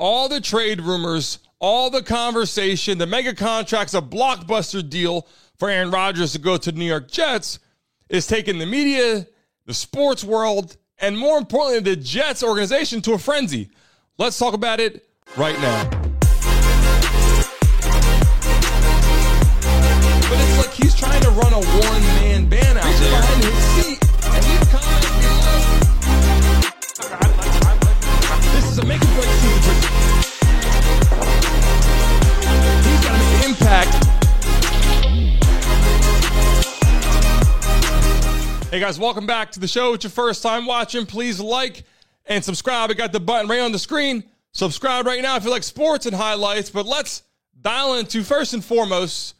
all the trade rumors, all the conversation, the mega contracts, a blockbuster deal for Aaron Rodgers to go to the New York Jets is taking the media, the sports world, and more importantly, the Jets organization to a frenzy. Let's talk about it right now. But it's like he's trying to run a one Hey guys, welcome back to the show. It's your first time watching. Please like and subscribe. I got the button right on the screen. Subscribe right now if you like sports and highlights. But let's dial into first and foremost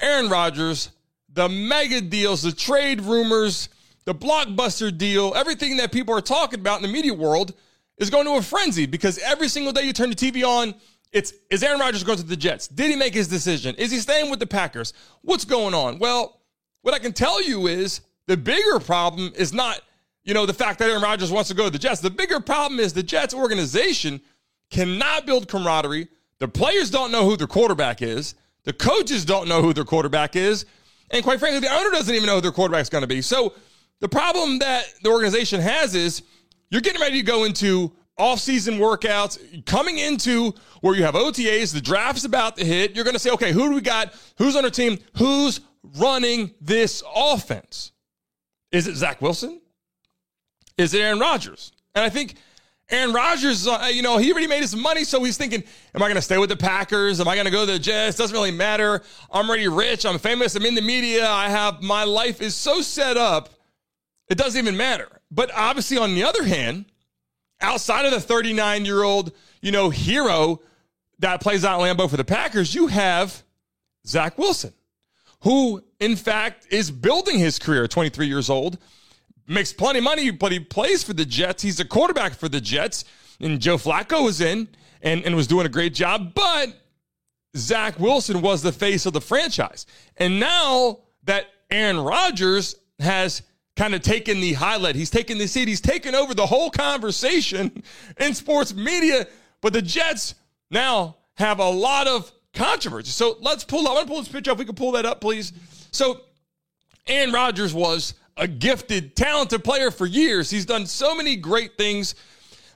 Aaron Rodgers, the mega deals, the trade rumors, the blockbuster deal, everything that people are talking about in the media world is going to a frenzy because every single day you turn the TV on, it's is Aaron Rodgers going to the Jets? Did he make his decision? Is he staying with the Packers? What's going on? Well, what I can tell you is the bigger problem is not, you know, the fact that Aaron Rodgers wants to go to the Jets. The bigger problem is the Jets organization cannot build camaraderie. The players don't know who their quarterback is. The coaches don't know who their quarterback is. And quite frankly, the owner doesn't even know who their quarterback's going to be. So the problem that the organization has is you're getting ready to go into off-season workouts, coming into where you have OTAs, the draft's about to hit. You're going to say, okay, who do we got? Who's on our team? Who's running this offense? Is it Zach Wilson? Is it Aaron Rodgers? And I think Aaron Rodgers, uh, you know, he already made his money, so he's thinking, am I going to stay with the Packers? Am I going to go to the Jets? Doesn't really matter. I'm already rich. I'm famous. I'm in the media. I have my life is so set up, it doesn't even matter. But obviously, on the other hand, outside of the 39 year old, you know, hero that plays out Lambeau for the Packers, you have Zach Wilson, who in fact is building his career at 23 years old makes plenty of money, but he plays for the Jets. He's a quarterback for the Jets. And Joe Flacco was in and, and was doing a great job. But Zach Wilson was the face of the franchise. And now that Aaron Rodgers has kind of taken the highlight, he's taken the seat, he's taken over the whole conversation in sports media. But the Jets now have a lot of controversy. So let's pull, I want to pull this picture up. We can pull that up, please. So Aaron Rodgers was a gifted, talented player for years. He's done so many great things,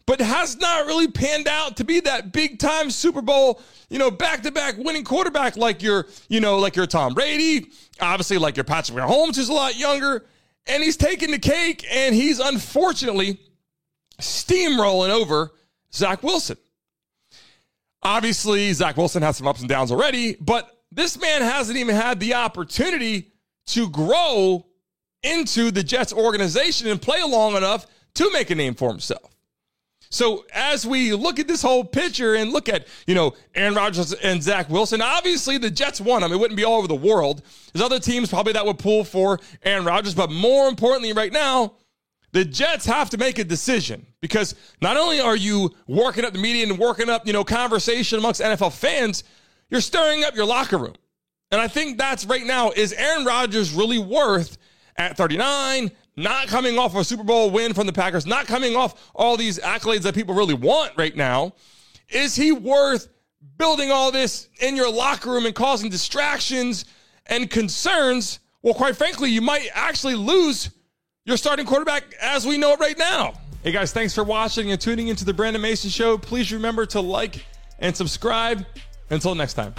but has not really panned out to be that big time Super Bowl, you know, back to back winning quarterback like your, you know, like your Tom Brady, obviously like your Patrick Mahomes, who's a lot younger. And he's taking the cake, and he's unfortunately steamrolling over Zach Wilson. Obviously, Zach Wilson has some ups and downs already, but this man hasn't even had the opportunity to grow into the Jets organization and play long enough to make a name for himself. So as we look at this whole picture and look at, you know, Aaron Rodgers and Zach Wilson, obviously the Jets won them. It wouldn't be all over the world. There's other teams probably that would pull for Aaron Rodgers, but more importantly right now, the Jets have to make a decision because not only are you working up the media and working up, you know, conversation amongst NFL fans, you're stirring up your locker room. And I think that's right now is Aaron Rodgers really worth at 39, not coming off a Super Bowl win from the Packers, not coming off all these accolades that people really want right now. Is he worth building all this in your locker room and causing distractions and concerns? Well, quite frankly, you might actually lose your starting quarterback as we know it right now. Hey guys, thanks for watching and tuning into the Brandon Mason Show. Please remember to like and subscribe. Until next time.